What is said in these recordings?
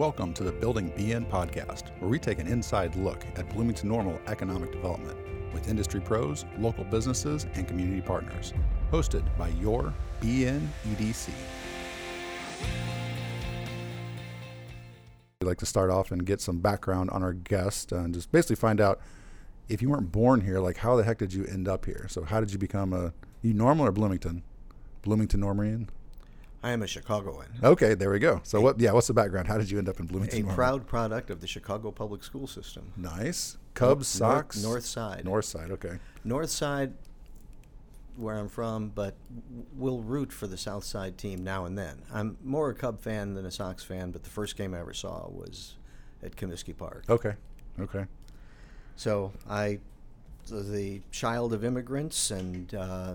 Welcome to the Building BN podcast, where we take an inside look at Bloomington Normal economic development with industry pros, local businesses, and community partners. Hosted by your BN EDC. We'd like to start off and get some background on our guest and just basically find out if you weren't born here, like how the heck did you end up here? So, how did you become a you Normal or Bloomington? Bloomington Normarian? I am a Chicagoan. Okay, there we go. So what? Yeah, what's the background? How did you end up in A Bloomington? Normal? proud product of the Chicago public school system. Nice. Cubs, North- Sox, North Side. North Side. Okay. North Side, where I'm from, but w- will root for the South Side team now and then. I'm more a Cub fan than a Sox fan, but the first game I ever saw was at Comiskey Park. Okay. Okay. So I, was the child of immigrants, and uh,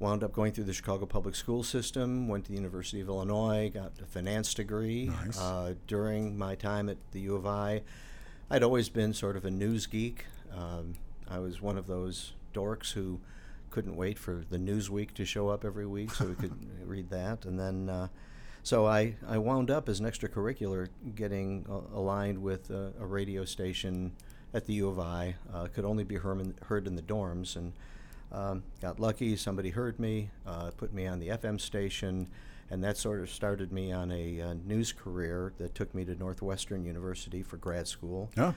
wound up going through the Chicago public school system. Went to the University of Illinois, got a finance degree. Nice. Uh, during my time at the U of I, I'd always been sort of a news geek. Um, I was one of those dorks who couldn't wait for the Newsweek to show up every week so we could read that. And then, uh, so I, I wound up as an extracurricular getting uh, aligned with a, a radio station at the U of I. Uh, could only be heard in, heard in the dorms. And um, got lucky, somebody heard me, uh, put me on the FM station. And that sort of started me on a uh, news career that took me to Northwestern University for grad school. Oh.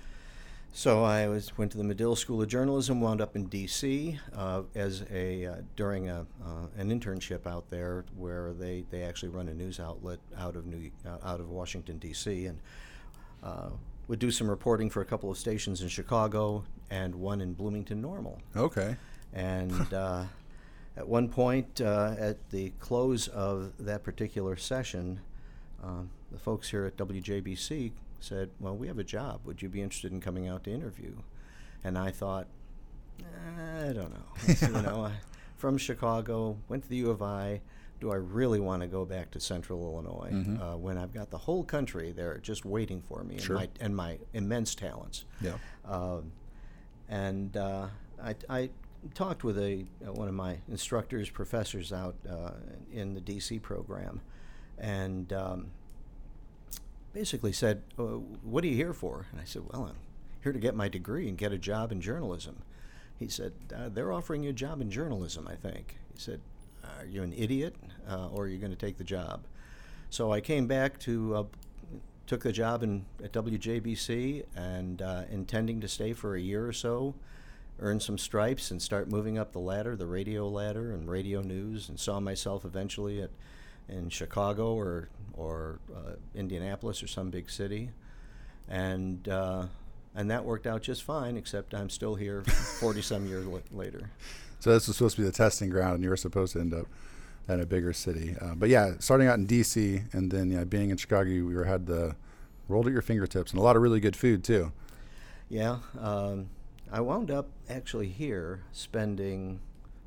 So I was went to the Medill School of Journalism, wound up in D.C. Uh, as a uh, during a uh, an internship out there where they, they actually run a news outlet out of New uh, out of Washington D.C. and uh, would do some reporting for a couple of stations in Chicago and one in Bloomington Normal. Okay. And uh, at one point, uh, at the close of that particular session, um, the folks here at WJBC said, Well, we have a job. Would you be interested in coming out to interview? And I thought, "Eh, I don't know. You know, I, from Chicago, went to the U of I. Do I really want to go back to Central Illinois Mhm. uh, when I've got the whole country there just waiting for me Sure. and, my, and my immense talents? Yeah. Um, and uh, I, I talked with a uh, one of my instructors, professors out uh, in the DC program, and um, basically said, uh, "What are you here for?" And I said, "Well, I'm here to get my degree and get a job in journalism." He said, uh, "They're offering you a job in journalism, I think." He said, "Are you an idiot, uh, or are you going to take the job?" So I came back to uh, took the job in at WJBC and intending to stay for a year or so, earn some stripes and start moving up the ladder, the radio ladder and radio news, and saw myself eventually at in Chicago or or uh, Indianapolis or some big city, and uh, and that worked out just fine. Except I'm still here, forty some years la- later. So this was supposed to be the testing ground, and you were supposed to end up in a bigger city. Uh, but yeah, starting out in D.C. and then yeah, being in Chicago, you were had the rolled at your fingertips and a lot of really good food too. Yeah, um, I wound up actually here spending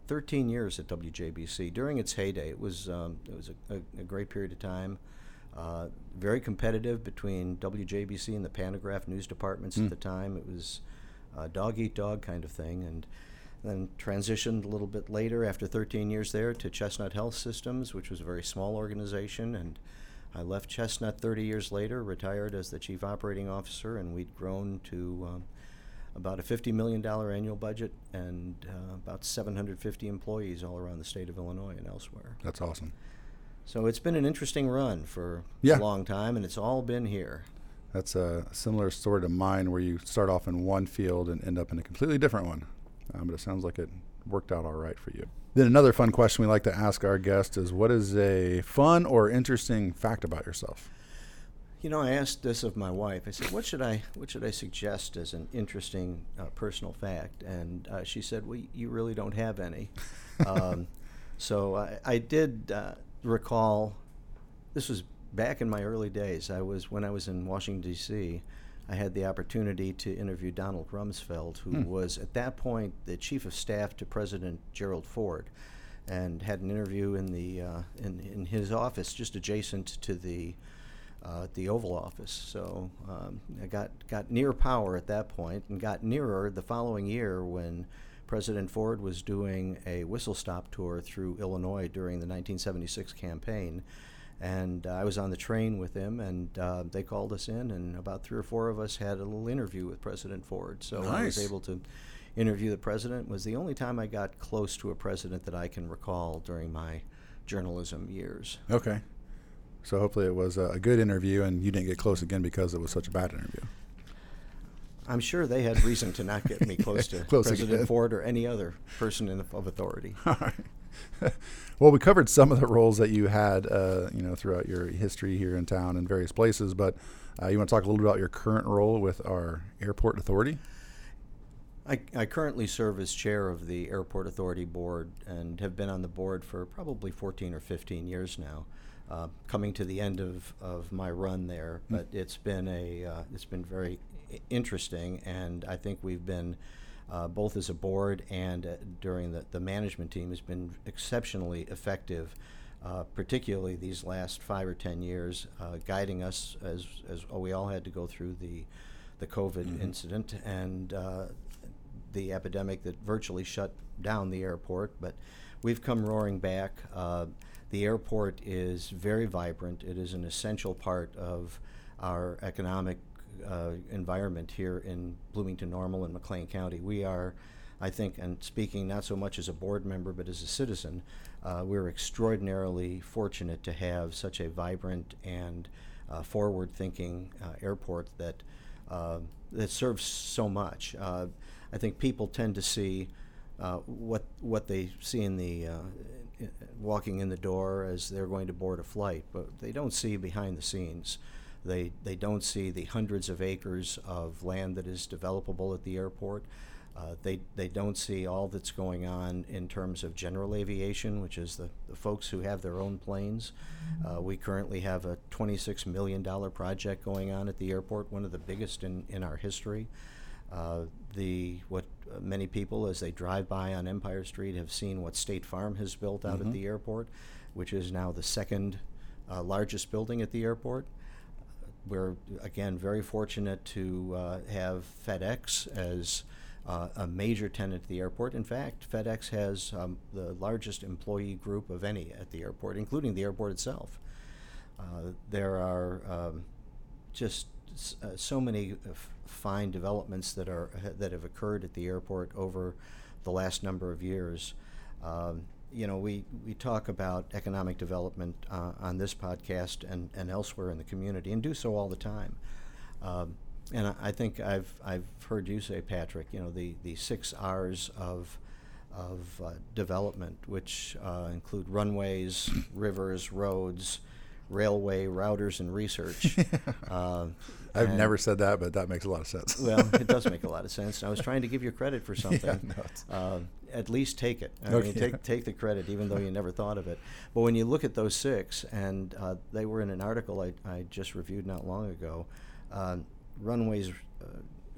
13 years at WJBC during its heyday. It was um, it was a, a, a great period of time. Uh, very competitive between WJBC and the Pantograph news departments Mm. at the time. It was uh, dog eat dog kind of thing, and then transitioned a little bit later after 13 years there to Chestnut Health Systems, which was a very small organization, and I left Chestnut 30 years later, retired as the chief operating officer, and we'd grown to um, about a $50 million annual budget and uh, about 750 employees all around the state of Illinois and elsewhere. That's awesome. So it's been an interesting run for Yeah. a long time, and it's all been here. That's a similar story to mine, where you start off in one field and end up in a completely different one. Um, but it sounds like it worked out all right for you. Then another fun question we like to ask our guests is, what is a fun or interesting fact about yourself? You know, I asked this of my wife. I said, "What should I what should I suggest as an interesting uh, personal fact?" And uh, she said, "Well, you really don't have any." um, so I, I did uh, recall. This was back in my early days. I was when I was in Washington D.C. I had the opportunity to interview Donald Rumsfeld, who Hmm. was at that point the chief of staff to President Gerald Ford, and had an interview in the uh, in in his office just adjacent to the uh, at the Oval Office. So um, I got got near power at that point, and got nearer the following year when President Ford was doing a whistle stop tour through Illinois during the 1976 campaign, And uh, I was on the train with him, and uh, they called us in, and about three or four of us had a little interview with President Ford. So I was able to interview the president. It was the only time I got close to a president that I can recall during my journalism years. Okay. So hopefully it was a a good interview, and you didn't get close again because it was such a bad interview. I'm sure they had reason to not get me close to Close President again. Ford or any other person in, of authority. All right. well, we covered some of the roles that you had, uh, you know, throughout your history here in town in various places. But uh, you want to talk a little bit about your current role with our airport authority? I, I currently serve as chair of the Airport Authority Board and have been on the board for probably 14 or 15 years now. Uh, coming to the end of, of my run there, but it's been a uh, it's been very interesting, and I think we've been uh, both as a board and uh, during the, the management team has been exceptionally effective, uh, particularly these last five or ten years, uh, guiding us as as oh, we all had to go through the the COVID incident and uh, the epidemic that virtually shut down the airport, but we've come roaring back. Uh, the airport is very vibrant. It is an essential part of our economic uh, environment here in Bloomington Normal and McLean County. We are, I think, and speaking not so much as a board member but as a citizen, uh, we're extraordinarily fortunate to have such a vibrant and uh, forward-thinking uh, airport that uh, that serves so much. Uh, I think people tend to see what what they see in the walking in the door as they're going to board a flight, but they don't see behind the scenes. They they don't see the hundreds of acres of land that is developable at the airport. Uh, they they don't see all that's going on in terms of general aviation, which is the, the folks who have their own planes. Uh, we currently have a $26 million project going on at the airport, one of the biggest in, in our history. Uh, the what many people, as they drive by on Empire Street, have seen what State Farm has built out at the airport, which is now the second uh, largest building at the airport. We're again very fortunate to uh, have FedEx as uh, a major tenant at the airport. In fact, FedEx has um, the largest employee group of any at the airport, including the airport itself. Uh, there are um, just uh, so many uh, fine developments that are that have occurred at the airport over the last number of years. Um, you know, we, we talk about economic development uh, on this podcast and, and elsewhere in the community, and do so all the time. Um, and I, I think I've I've heard you say, Patrick, you know, the, the six R's of of uh, development, which uh, include runways, rivers, roads, railway, routers, and research. Uh, I've and- never said that, but that makes a lot of sense. well, it does make a lot of sense. I was trying to give you credit for something. no, uh, at least take it. I Okay. mean, take take the credit, even though you never thought of it. But when you look at those six, and uh, they were in an article I, I just reviewed not long ago, uh, runways, uh,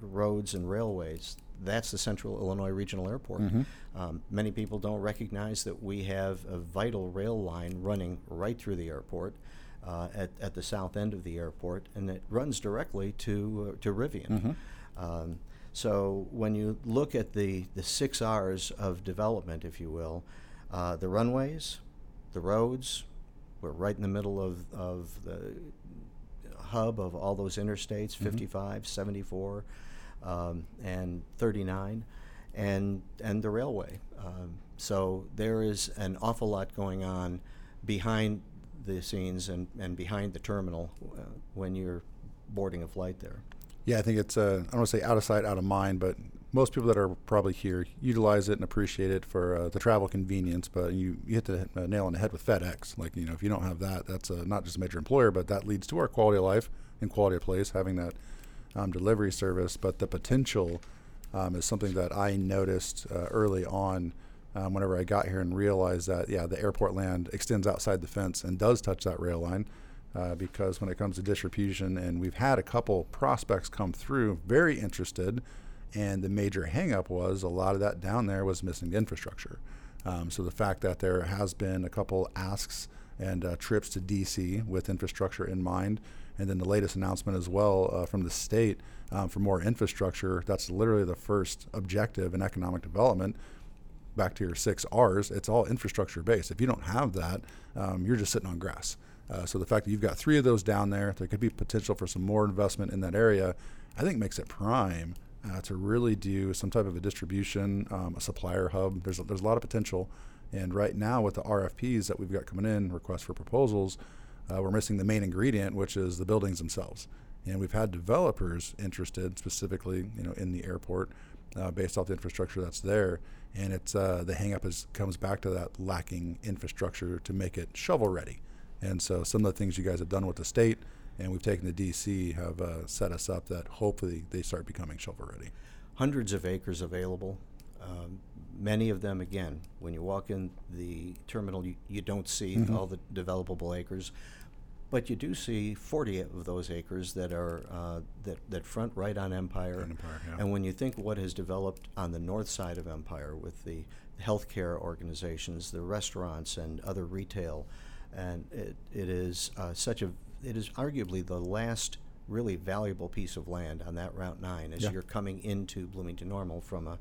roads, and railways. That's the Central Illinois Regional Airport. Mhm. Um, many people don't recognize that we have a vital rail line running right through the airport. Uh, at, at the south end of the airport, and it runs directly to uh, to Rivian. Um, so when you look at the, the six R's of development, if you will, uh, the runways, the roads, we're right in the middle of, of the hub of all those interstates 55, 74, um, and 39, and, and the railway. Um, so there is an awful lot going on behind the scenes and, and behind the terminal uh, when you're boarding a flight there. Yeah, I think it's, uh, I don't want to say out of sight, out of mind, but most people that are probably here utilize it and appreciate it for uh, the travel convenience. But you, you hit the uh, nail on the head with FedEx. Like, you know, if you don't have that, that's uh, not just a major employer, but that leads to our quality of life and quality of place, having that um, delivery service. But the potential um, is something that I noticed uh, early on um, whenever I got here and realized that, yeah, the airport land extends outside the fence and does touch that rail line. Uh, because when it comes to distribution, and we've had a couple prospects come through very interested, and the major hangup was a lot of that down there was missing infrastructure. Um, so the fact that there has been a couple asks and uh, trips to DC with infrastructure in mind, and then the latest announcement as well uh, from the state um, for more infrastructure. That's literally the first objective in economic development back to your six R's, it's all infrastructure based. If you don't have that, um, you're just sitting on grass. Uh, so the fact that you've got three of those down there, there could be potential for some more investment in that area. I think makes it prime uh, to really do some type of a distribution, um, a supplier hub. There's a, there's a lot of potential, and right now with the RFPs that we've got coming in, requests for proposals, uh, we're missing the main ingredient, which is the buildings themselves. And we've had developers interested, specifically, you know, in the airport, uh, based off the infrastructure that's there. And it's uh, the hangup is comes back to that lacking infrastructure to make it shovel ready. And so some of the things you guys have done with the state and we've taken the DC have uh, set us up that hopefully they start becoming shovel ready. Hundreds of acres available. Um, many of them, again, when you walk in the terminal, you, you don't see mm-hmm. all the developable acres, but you do see 40 of those acres that are uh, that, that front right on Empire. Empire yeah. And when you think what has developed on the north side of Empire with the healthcare organizations, the restaurants, and other retail, and it, it is uh, such a it is arguably the last really valuable piece of land on that Route 9 as yeah. you're coming into Bloomington Normal from a,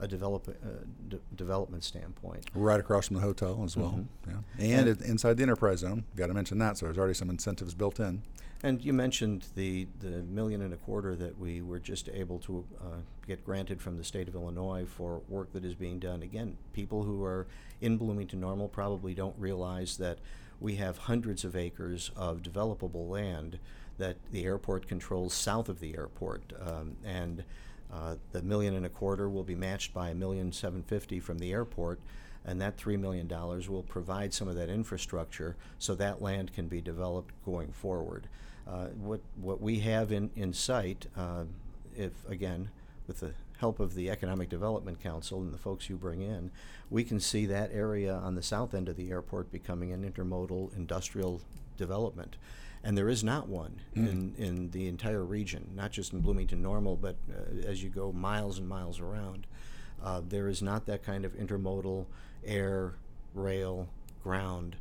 a develop, uh, de- development standpoint. Right across from the hotel as well. Mm-hmm. Yeah. And, and inside the enterprise zone, got to mention that. So there's already some incentives built in. And you mentioned the, the million and a quarter that we were just able to uh, get granted from the state of Illinois for work that is being done. Again, people who are in Bloomington Normal probably don't realize that we have hundreds of acres of developable land that the airport controls south of the airport. Um, and uh, the million and a quarter will be matched by a million seven fifty from the airport, and that three million dollars will provide some of that infrastructure so that land can be developed going forward. Uh, what what we have in in sight, uh, if again with the help of the Economic Development Council and the folks you bring in, we can see that area on the south end of the airport becoming an intermodal industrial development. And there is not one mm. in, in the entire region, not just in Bloomington Normal, but uh, as you go miles and miles around. Uh, there is not that kind of intermodal air, rail, ground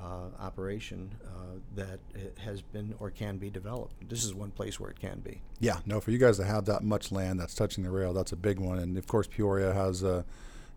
uh, operation uh, that has been or can be developed. This is one place where it can be. Yeah, no, for you guys to have that much land that's touching the rail, that's a big one. And of course, Peoria has a,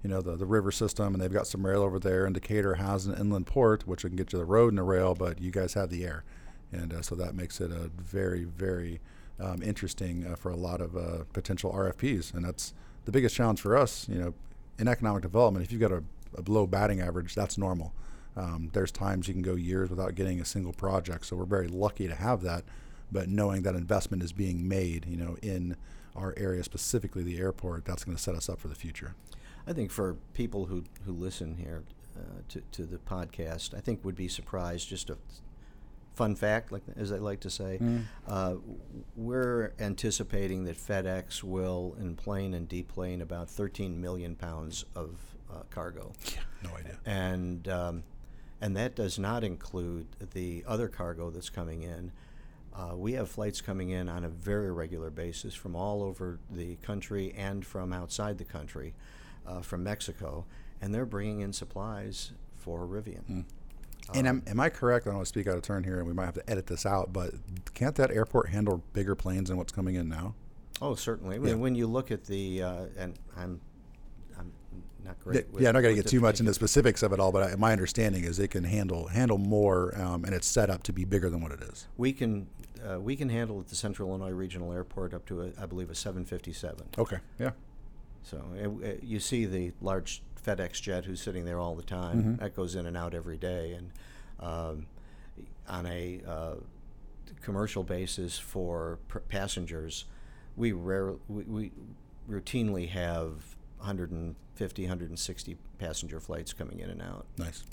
you know, the, the river system, and they've got some rail over there. And Decatur has an inland port, which can get you the road and the rail, but you guys have the air, and uh, so that makes it a very, very um, interesting uh, for a lot of uh, potential RFPs. And that's the biggest challenge for us, you know, in economic development. If you've got a, a below batting average, that's normal um, there's times you can go years without getting a single project, so we're very lucky to have that. But knowing that investment is being made, you know, in our area, specifically the airport, that's going to set us up for the future. I think for people who, who listen here uh, to, to the podcast, I think would be surprised. Just a fun fact, like as I like to say, mm. uh, we're anticipating that FedEx will enplane and deplane about 13 million pounds of uh, cargo. Yeah, no idea. And um, and that does not include the other cargo that's coming in. Uh, we have flights coming in on a very regular basis from all over the country and from outside the country, uh, from Mexico, and they're bringing in supplies for Rivian. Mm. And am, am I correct? I don't want to speak out of turn here, and we might have to edit this out. But can't that airport handle bigger planes than what's coming in now? Oh, certainly. Yeah. When you look at the, uh, and I'm I'm not great. Yeah, I'm not going to get too much into specifics of it all, but I, my understanding is it can handle handle more, um, and it's set up to be bigger than what it is. We can uh, we can handle at the Central Illinois Regional Airport up to a, I believe a 757. Okay. Yeah. So uh, uh, you see the large FedEx jet who's sitting there all the time. Mm-hmm. That goes in and out every day, and um, on a uh, commercial basis for pr- passengers, we rare we, we routinely have 150, 160 passenger flights coming in and out. Nice.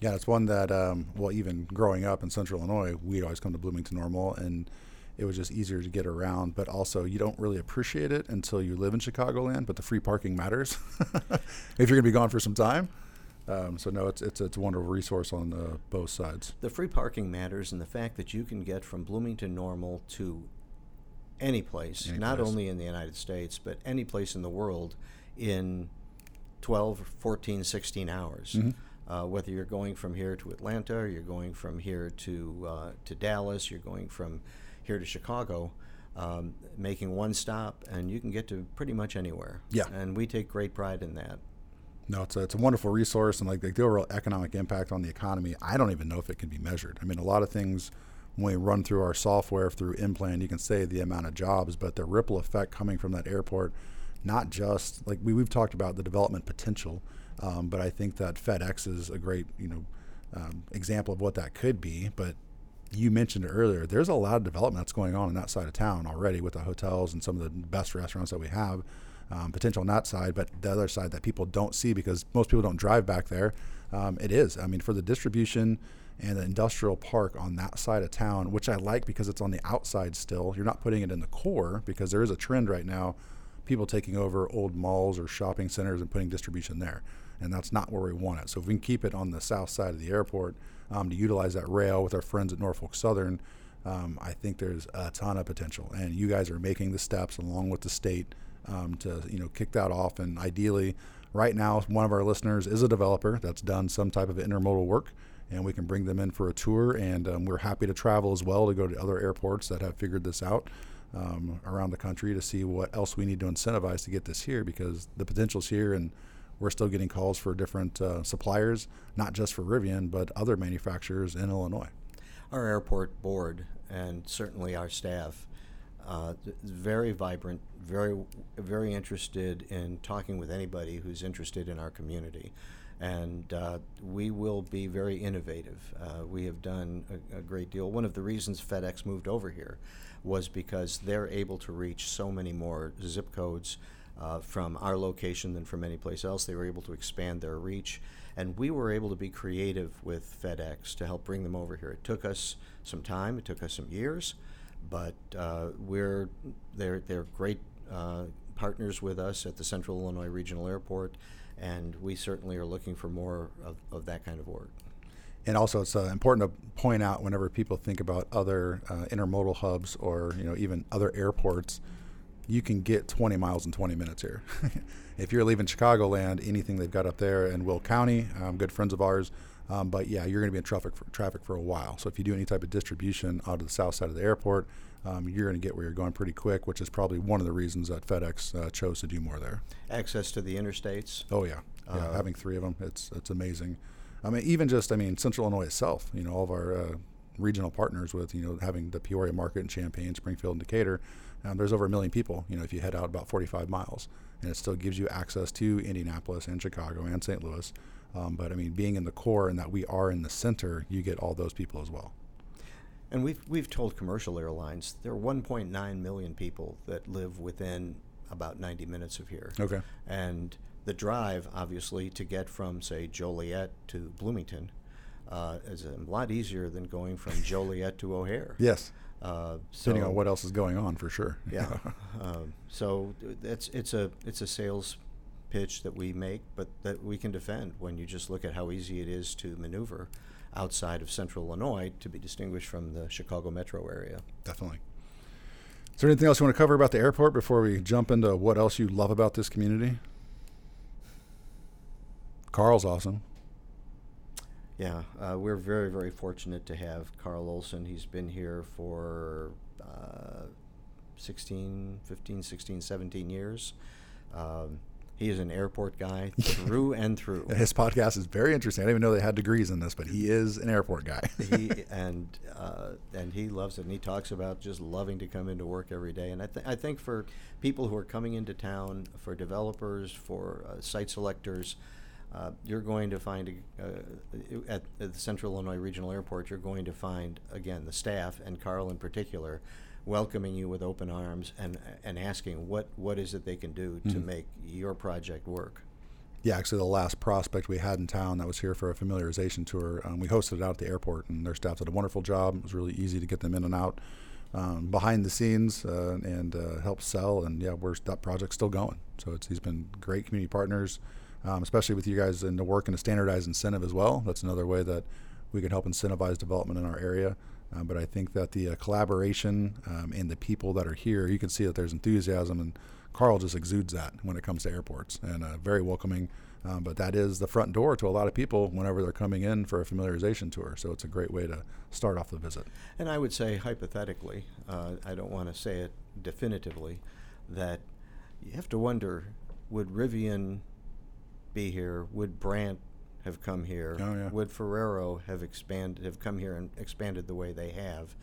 Yeah, it's one that, um, well, even growing up in Central Illinois, we'd always come to Bloomington Normal, and it was just easier to get around. But also, you don't really appreciate it until you live in Chicagoland. But the free parking matters if you're going to be gone for some time. Um, so no, it's it's it's a wonderful resource on uh, both sides. The free parking matters, and the fact that you can get from Bloomington Normal to any place, any not place. only in the United States but any place in the world, in 12, 14, 16 hours. Mm-hmm. Uh, whether you're going from here to Atlanta, or you're going from here to uh, to Dallas, you're going from here to Chicago, um, making one stop, and you can get to pretty much anywhere. Yeah, and we take great pride in that. No, it's a, it's a wonderful resource, and like the overall economic impact on the economy, I don't even know if it can be measured. I mean, a lot of things when we run through our software through IMPLAN, you can say the amount of jobs, but the ripple effect coming from that airport, not just like we, we've talked about the development potential, um, but I think that FedEx is a great you know um, example of what that could be. But you mentioned earlier. There's a lot of development that's going on in that side of town already with the hotels and some of the best restaurants that we have. Um, potential on that side, but the other side that people don't see because most people don't drive back there. Um, it is. I mean, for the distribution and the industrial park on that side of town, which I like because it's on the outside still. You're not putting it in the core because there is a trend right now, people taking over old malls or shopping centers and putting distribution there, and that's not where we want it. So if we can keep it on the south side of the airport um, to utilize that rail with our friends at Norfolk Southern, um, I think there's a ton of potential, and you guys are making the steps along with the state um, to you know kick that off, and ideally. Right now, one of our listeners is a developer that's done some type of intermodal work and we can bring them in for a tour. And um, we're happy to travel as well to go to other airports that have figured this out um, around the country to see what else we need to incentivize to get this here because the potential's here and we're still getting calls for different uh, suppliers, not just for Rivian, but other manufacturers in Illinois. Our airport board and certainly our staff uh, very vibrant, very very interested in talking with anybody who's interested in our community and uh, we will be very innovative. Uh, we have done a, a, great deal. One of the reasons FedEx moved over here was because they're able to reach so many more zip codes uh, from our location than from any place else. They were able to expand their reach, and we were able to be creative with FedEx to help bring them over here. It took us some time. It took us some years, but uh, we're they're they're great uh, partners with us at the Central Illinois Regional Airport and we certainly are looking for more of, of that kind of work. And also, it's uh, important to point out whenever people think about other uh, intermodal hubs or you know even other airports, you can get 20 miles in 20 minutes here. if you're leaving Chicagoland, anything they've got up there in Will County, um, good friends of ours. Um, but yeah, you're going to be in traffic for, traffic for a while. So if you do any type of distribution out of the south side of the airport, um, you're going to get where you're going pretty quick, which is probably one of the reasons that FedEx uh, chose to do more there. Access to the interstates. Oh yeah, yeah. Uh, having three of them, it's it's amazing. I mean, even just I mean, Central Illinois itself. You know, all of our uh, regional partners with you know having the Peoria market in Champaign, Springfield, and Decatur. Um, there's over a million people. You know, if you head out about 45 miles, and it still gives you access to Indianapolis and Chicago and St. Louis. Um, but I mean, being in the core and that we are in the center, you get all those people as well. And we've we've told commercial airlines there are 1.9 million people that live within about 90 minutes of here. Okay. And the drive, obviously, to get from say Joliet to Bloomington, uh, is a lot easier than going from Joliet to O'Hare. Yes. Uh, so, Depending on what else is going on, for sure. Yeah. um, so it's it's a it's a sales pitch that we make, but that we can defend when you just look at how easy it is to maneuver outside of central Illinois to be distinguished from the Chicago metro area. Definitely. Is there anything else you want to cover about the airport before we jump into what else you love about this community? Carl's awesome. Yeah, uh, we're very, very fortunate to have Carl Olson. He's been here for uh, 16, 15, 16, 17 years. Um, he is an airport guy through and through. His podcast is very interesting. I didn't even know they had degrees in this, but he is an airport guy. he and uh, and he loves it. And he talks about just loving to come into work every day. And I, th- I think for people who are coming into town, for developers, for uh, site selectors, uh, you're going to find uh, at, at the Central Illinois Regional Airport, you're going to find again the staff and Carl in particular welcoming you with open arms and and asking what what is it they can do to mm-hmm. make your project work. Yeah, actually, the last prospect we had in town that was here for a familiarization tour, um, we hosted it out at the airport, and their staff did a wonderful job. It was really easy to get them in and out um, behind the scenes uh, and uh, help sell. And yeah, we're that project's still going. So it's he's been great community partners, um, especially with you guys and the work and a standardized incentive as well. That's another way that we can help incentivize development in our area. Uh, but I think that the uh, collaboration um, and the people that are here, you can see that there's enthusiasm, and Carl just exudes that when it comes to airports, and uh, very welcoming. Um, but that is the front door to a lot of people whenever they're coming in for a familiarization tour. So it's a great way to start off the visit. And I would say, hypothetically, uh, I don't want to say it definitively, that you have to wonder would Rivian be here? Would Brandt have come here? Oh, yeah. Would Ferrero have expanded, have come here and expanded the way they have?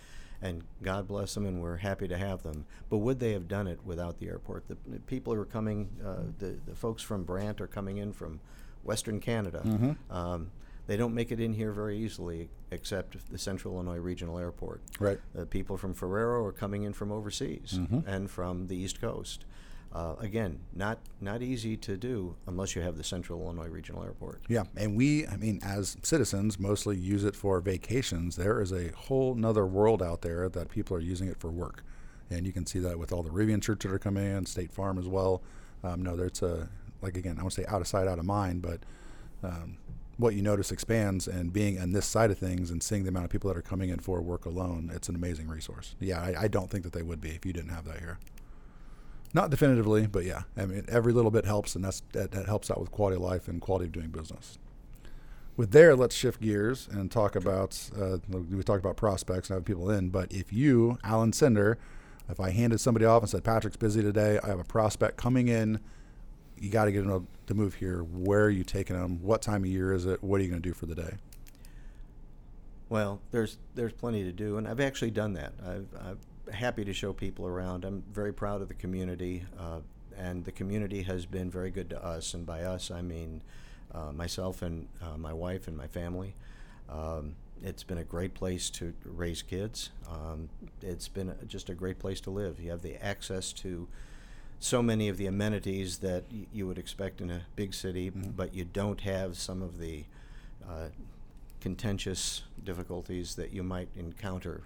And God bless them, and we're happy to have them. But would they have done it without the airport? The, the people who are coming, uh, the, the folks from Brandt are coming in from Western Canada. Mhm. Um, they don't make it in here very easily, except the Central Illinois Regional Airport. Right. The people from Ferrero are coming in from overseas Mhm. and from the East Coast. Uh, again, not not easy to do unless you have the Central Illinois Regional Airport. Yeah, and we, I mean, as citizens, mostly use it for vacations. There is a whole nother world out there that people are using it for work, and you can see that with all the Rivian shirts that are coming in, State Farm as well. Um, no, there's a like again, I won't say out of sight, out of mind, but um, what you notice expands. And being on this side of things and seeing the amount of people that are coming in for work alone, it's an amazing resource. Yeah, I, I don't think that they would be if you didn't have that here. Not definitively, but yeah, I mean, every little bit helps, and that's that, that helps out with quality of life and quality of doing business. With there, let's shift gears and talk about. Uh, we talked about prospects and having people in, but if you, Alan Sender, if I handed somebody off and said Patrick's busy today, I have a prospect coming in, you got to get them to move here. Where are you taking them? What time of year is it? What are you going to do for the day? Well, there's there's plenty to do, and I've actually done that. I've, I'm happy to show people around. I'm very proud of the community, uh, and the community has been very good to us. And by us, I mean uh, myself and uh, my wife and my family. Um, it's been a great place to raise kids. Um, it's been a, just a great place to live. You have the access to so many of the amenities that y- you would expect in a big city, Mhm. but you don't have some of the uh, contentious difficulties that you might encounter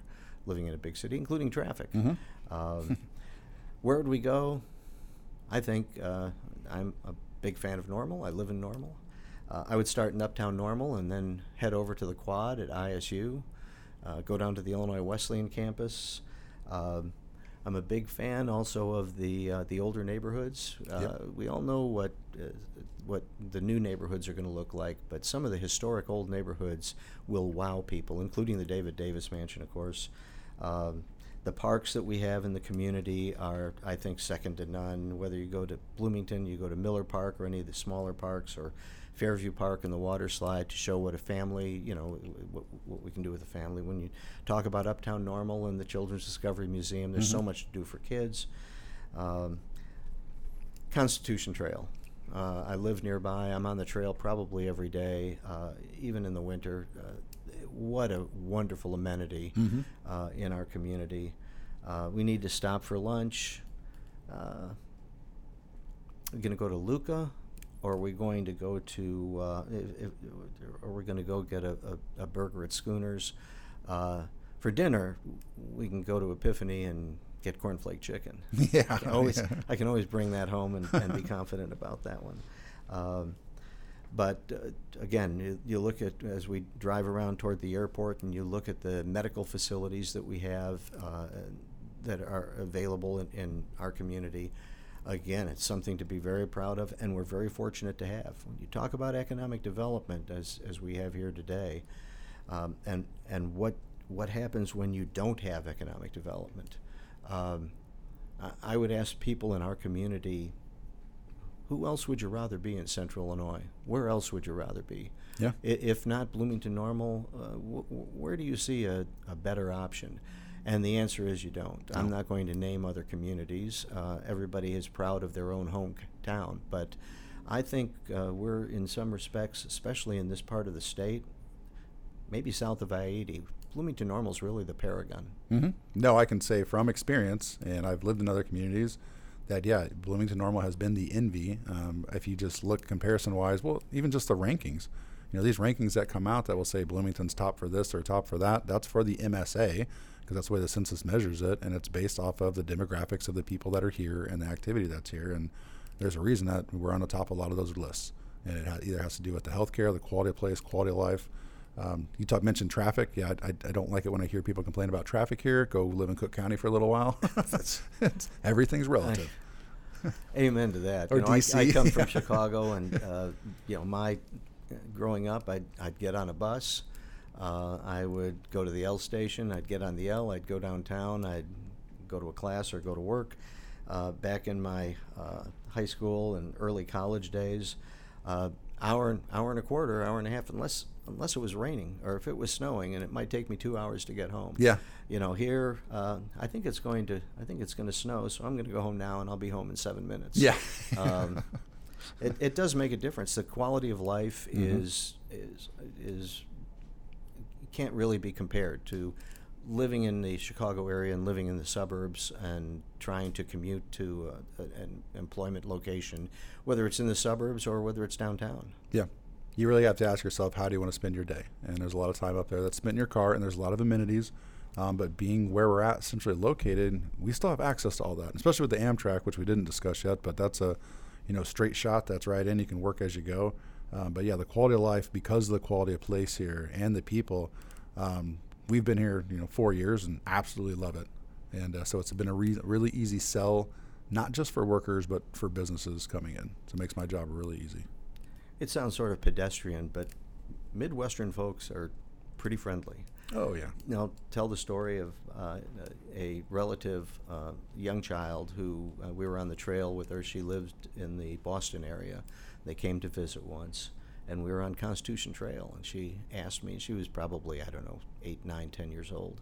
living in a big city, including traffic. Mhm. Um, where would we go? I think uh, I'm a big fan of Normal. I live in Normal. Uh, I would start in Uptown Normal and then head over to the Quad at ISU, uh, go down to the Illinois Wesleyan campus. Um, I'm a big fan also of the uh, the older neighborhoods. Uh, Yep. We all know what uh, what the new neighborhoods are going to look like, but some of the historic old neighborhoods will wow people, including the David Davis Mansion, of course. Um, the parks that we have in the community are, I think, second to none. Whether you go to Bloomington, you go to Miller Park, or any of the smaller parks, or Fairview Park and the water slide to show what a family, you know, what, what we can do with a family. When you talk about Uptown Normal and the Children's Discovery Museum, there's so Mhm. much to do for kids. Um, Constitution Trail. Uh, I live nearby. I'm on the trail probably every day, uh, even in the winter. Uh, what a wonderful amenity Mhm. uh, in our community. Uh, we need to stop for lunch. Uh, we're going to go to Lucca, or are we going to go to? Uh, if, if, are we going to go get a, a, a burger at Schooners? Uh, for dinner, we can go to Epiphany and get cornflake chicken. Yeah, I can always, yeah. I can always bring that home and, and be confident about that one. Um, but uh, again, you, you look at as we drive around toward the airport, and you look at the medical facilities that we have uh, that are available in, in our community. Again, it's something to be very proud of, and we're very fortunate to have. When you talk about economic development, as as we have here today, um, and and what what happens when you don't have economic development. Um, I, I would ask people in our community, who else would you rather be in Central Illinois? Where else would you rather be? Yeah. If not Bloomington Normal, uh, w- w- where do you see a, a better option? And the answer is you don't. I'm not going to name other communities. Uh, everybody is proud of their own hometown, but I think uh, we're in some respects, especially in this part of the state, maybe south of I-80. Bloomington Normal is really the paragon. hmm No, I can say from experience, and I've lived in other communities, that yeah, Bloomington Normal has been the envy. Um, if you just look comparison wise, well, even just the rankings, you know, these rankings that come out that will say Bloomington's top for this or top for that, that's for the MSA because that's the way the census measures it, and it's based off of the demographics of the people that are here and the activity that's here. And there's a reason that we're on the top of a lot of those lists, and it ha- either has to do with the healthcare, the quality of place, quality of life. Um, you talk mentioned traffic. Yeah, I, I, I don't like it when I hear people complain about traffic here. Go live in Cook County for a little while. That's, it's, everything's relative. Amen to that. Or you know, I- I, come from yeah. Chicago, and uh, you know, my growing up, I'd, I'd get on a bus. Uh, I would go to the L station. I'd get on the L. I'd go downtown. I'd go to a class or go to work. Uh, back in my uh, high school and early college days, uh, hour hour and a quarter, hour and a half, unless unless it was raining or if it was snowing, and it might take me two hours to get home. Yeah. You know, here uh, I think it's going to I think it's going to snow, so I'm going to go home now, and I'll be home in seven minutes. Yeah. um, it, it does make a difference. The quality of life Mhm. is is is can't really be compared to living in the Chicago area and living in the suburbs and trying to commute to uh, an employment location, whether it's in the suburbs or whether it's downtown. Yeah. You really have to ask yourself, how do you want to spend your day? And there's a lot of time up there that's spent in your car, and there's a lot of amenities. Um, but being where we're at, centrally located, we still have access to all that, especially with the Amtrak, which we didn't discuss yet. But that's a, you know, straight shot. That's right in. You can work as you go. Um, but yeah, the quality of life, because of the quality of place here and the people, um, we've been here, you know, four years and absolutely love it. And uh, so it's been a re- really easy sell, not just for workers, but for businesses coming in. So it makes my job really easy. It sounds sort of pedestrian, but Midwestern folks are pretty friendly. Oh yeah. Now, tell the story of uh, a relative, uh, young child who uh, we were on the trail with her. She lived in the Boston area. They came to visit once, and we were on Constitution Trail. And she asked me. She was probably I don't know eight, nine, ten years old.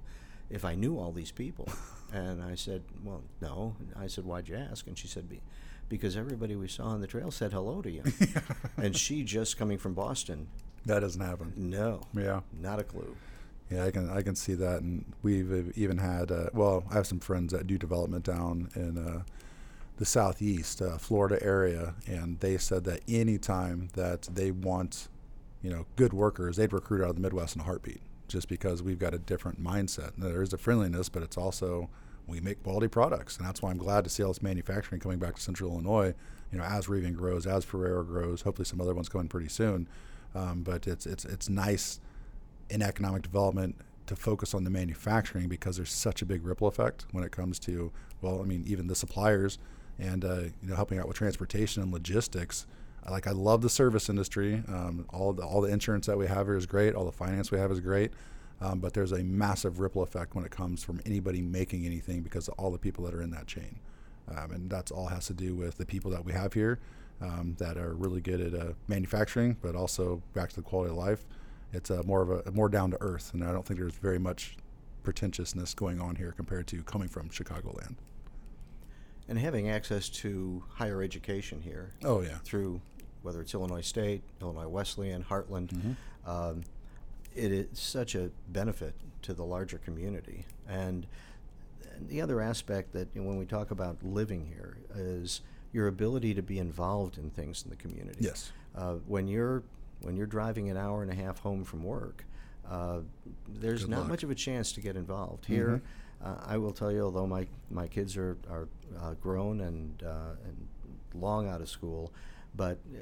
If I knew all these people, and I said, "Well, no." And I said, "Why'd you ask?" And she said, Be, "Because everybody we saw on the trail said hello to you." and she just coming from Boston. That doesn't happen. No. Yeah. Not a clue. Yeah, I can I can see that, and we've even had uh, well, I have some friends that do development down in uh, the southeast uh, Florida area, and they said that anytime that they want, you know, good workers, they'd recruit out of the Midwest in a heartbeat, just because we've got a different mindset. Now, there is a friendliness, but it's also we make quality products, and that's why I'm glad to see all this manufacturing coming back to Central Illinois. You know, as Rivian grows, as Ferrero grows, hopefully some other ones coming pretty soon. Um, but it's it's it's nice in economic development to focus on the manufacturing because there's such a big ripple effect when it comes to well i mean even the suppliers and uh, you know helping out with transportation and logistics. Like i love the service industry. Um, all the all the insurance that we have here is great. All the finance we have is great. Um, but there's a massive ripple effect when it comes from anybody making anything because of all the people that are in that chain. Um, and that's all has to do with the people that we have here um, that are really good at uh, manufacturing but also back to the quality of life. It's a more of a more down to earth, and I don't think there's very much pretentiousness going on here compared to coming from Chicagoland. And having access to higher education here. Oh yeah. Through whether it's Illinois State, Illinois Wesleyan, Heartland, Mm-hmm. um, it is such a benefit to the larger community. And the other aspect that you know, when we talk about living here is your ability to be involved in things in the community. Yes. Uh, when you're when you're driving an hour and a half home from work, uh, there's Good not luck. much of a chance to get involved. Here, uh, I will tell you, although my, my kids are, are uh, grown and, uh, and long out of school, but uh,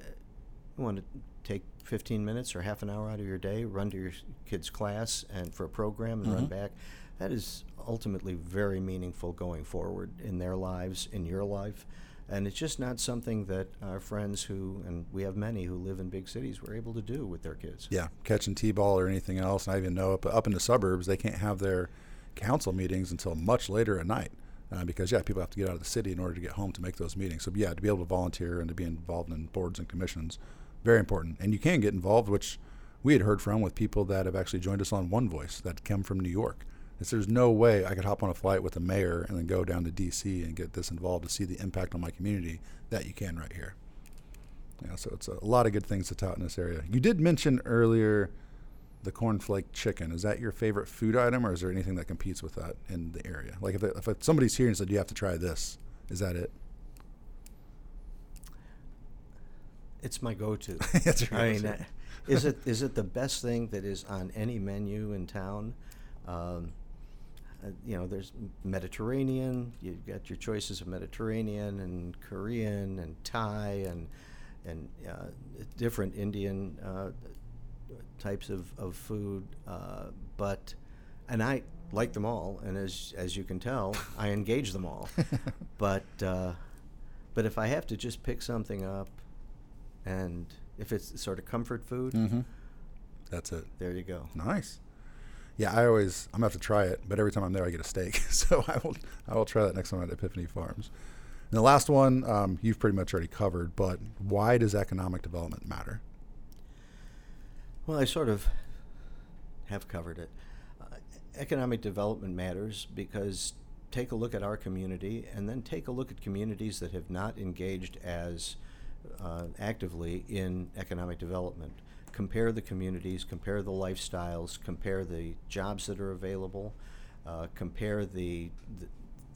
you want to take 15 minutes or half an hour out of your day, run to your kid's class and for a program and run Mhm. back. That is ultimately very meaningful going forward in their lives, in your life. And it's just not something that our friends who, and we have many who live in big cities, were able to do with their kids. Yeah, catching t-ball or anything else. I even know up up in the suburbs they can't have their council meetings until much later at night. Uh, because yeah, people have to get out of the city in order to get home to make those meetings. So yeah, to be able to volunteer and to be involved in boards and commissions, very important. And you can get involved, which we had heard from with people that have actually joined us on One Voice that come from New York. It's, there's no way I could hop on a flight with the mayor and then go down to D.C. and get this involved to see the impact on my community that you can right here. Yeah, so it's a lot of good things to tout in this area. You did mention earlier the cornflake chicken. Is that your favorite food item, or is there anything that competes with that in the area? Like if, if somebody's here and said you have to try this, is that it? It's my go-to. That's your I mean, go-to. uh, is it is it the best thing that is on any menu in town? Um, uh, you know, there's Mediterranean. You've got your choices of Mediterranean and Korean and Thai and and uh, different Indian uh, types of of food. Uh, but and I like them all, and as as you can tell, I engage them all. but uh, but if I have to just pick something up, and if it's sort of comfort food, Mm-hmm. That's it. there you go. Nice. Yeah, I always I'm gonna have to try it, but every time I'm there I get a steak, so I will I will try that next time at Epiphany Farms. And the last one um, you've pretty much already covered, but why does economic development matter? Well, I sort of have covered it. Uh, economic development matters because take a look at our community and then take a look at communities that have not engaged as uh, actively in economic development. Compare the communities, compare the lifestyles, compare the jobs that are available, uh, compare the, the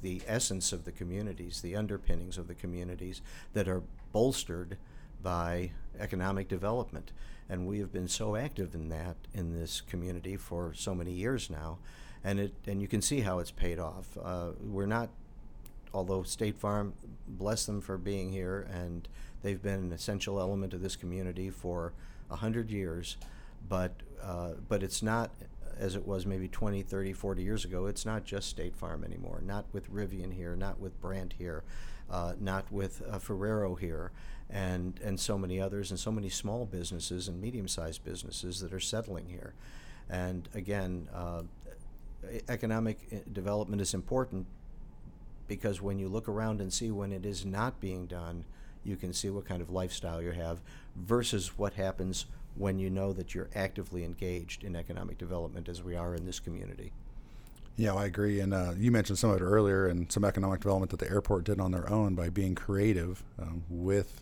the essence of the communities, the underpinnings of the communities that are bolstered by economic development. And we have been so active in that in this community for so many years now. And, it, and you can see how it's paid off. Uh, we're not, although State Farm, bless them for being here, and they've been an essential element of this community for 100 years, but, uh, but it's not as it was maybe 20, 30, 40 years ago. It's not just State Farm anymore, not with Rivian here, not with Brandt here, uh, not with uh, Ferrero here, and, and so many others, and so many small businesses and medium sized businesses that are settling here. And again, uh, economic uh, development is important because when you look around and see when it is not being done, you can see what kind of lifestyle you have versus what happens when you know that you're actively engaged in economic development as we are in this community. Yeah, I agree. And uh, you mentioned some of it earlier, and some economic development that the airport did on their own by being creative um, with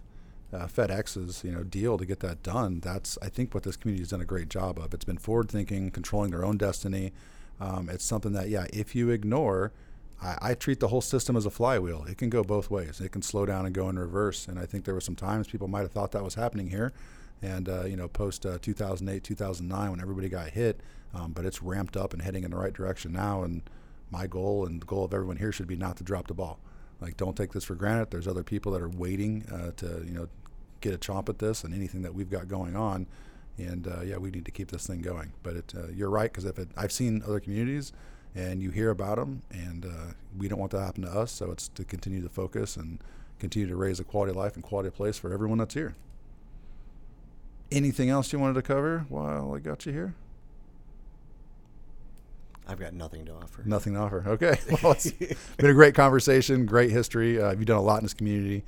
uh, FedEx's you know deal to get that done. That's I think what this community has done a great job of. It's been forward thinking, controlling their own destiny. Um, it's something that yeah, if you ignore, I, I, treat the whole system as a flywheel. It can go both ways. It can slow down and go in reverse. And I think there were some times people might have thought that was happening here and uh, you know post uh, 2008 2009 when everybody got hit um, but it's ramped up and heading in the right direction now and my goal and the goal of everyone here should be not to drop the ball. Like don't take this for granted. There's other people that are waiting uh, to you know get a chomp at this and anything that we've got going on and uh, yeah we need to keep this thing going. But it, uh, you're right because if it, i've seen other communities and you hear about them and uh, we don't want that to happen to us so it's to continue to focus and continue to raise the quality of life and quality of place for everyone that's here Anything else you wanted to cover while I got you here? I've got nothing to offer. Nothing to offer. Okay. Well, it's been a great conversation, great history. Uh, you've done a lot in this community,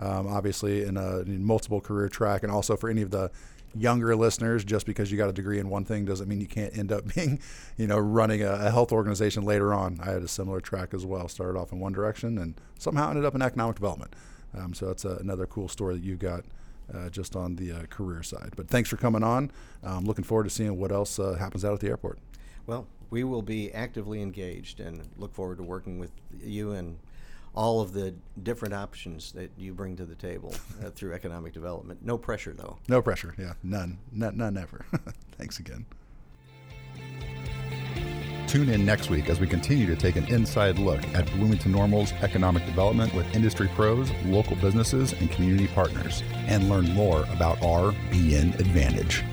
um, obviously, in a in multiple career track, and also for any of the younger listeners, just because you got a degree in one thing doesn't mean you can't end up being, you know, running a, a health organization later on. I had a similar track as well. Started off in one direction and somehow ended up in economic development. Um, so that's a, another cool story that you got uh, just on the uh, career side. But thanks for coming on. I'm looking forward to seeing what else uh, happens out at the airport. Well, we will be actively engaged and look forward to working with you and all of the different options that you bring to the table uh, through economic development. No pressure, though. No pressure. Yeah, none, none, none ever. Thanks again. Tune in next week as we continue to take an inside look at Bloomington Normal's economic development with industry pros, local businesses, and community partners, and learn more about our BN Advantage.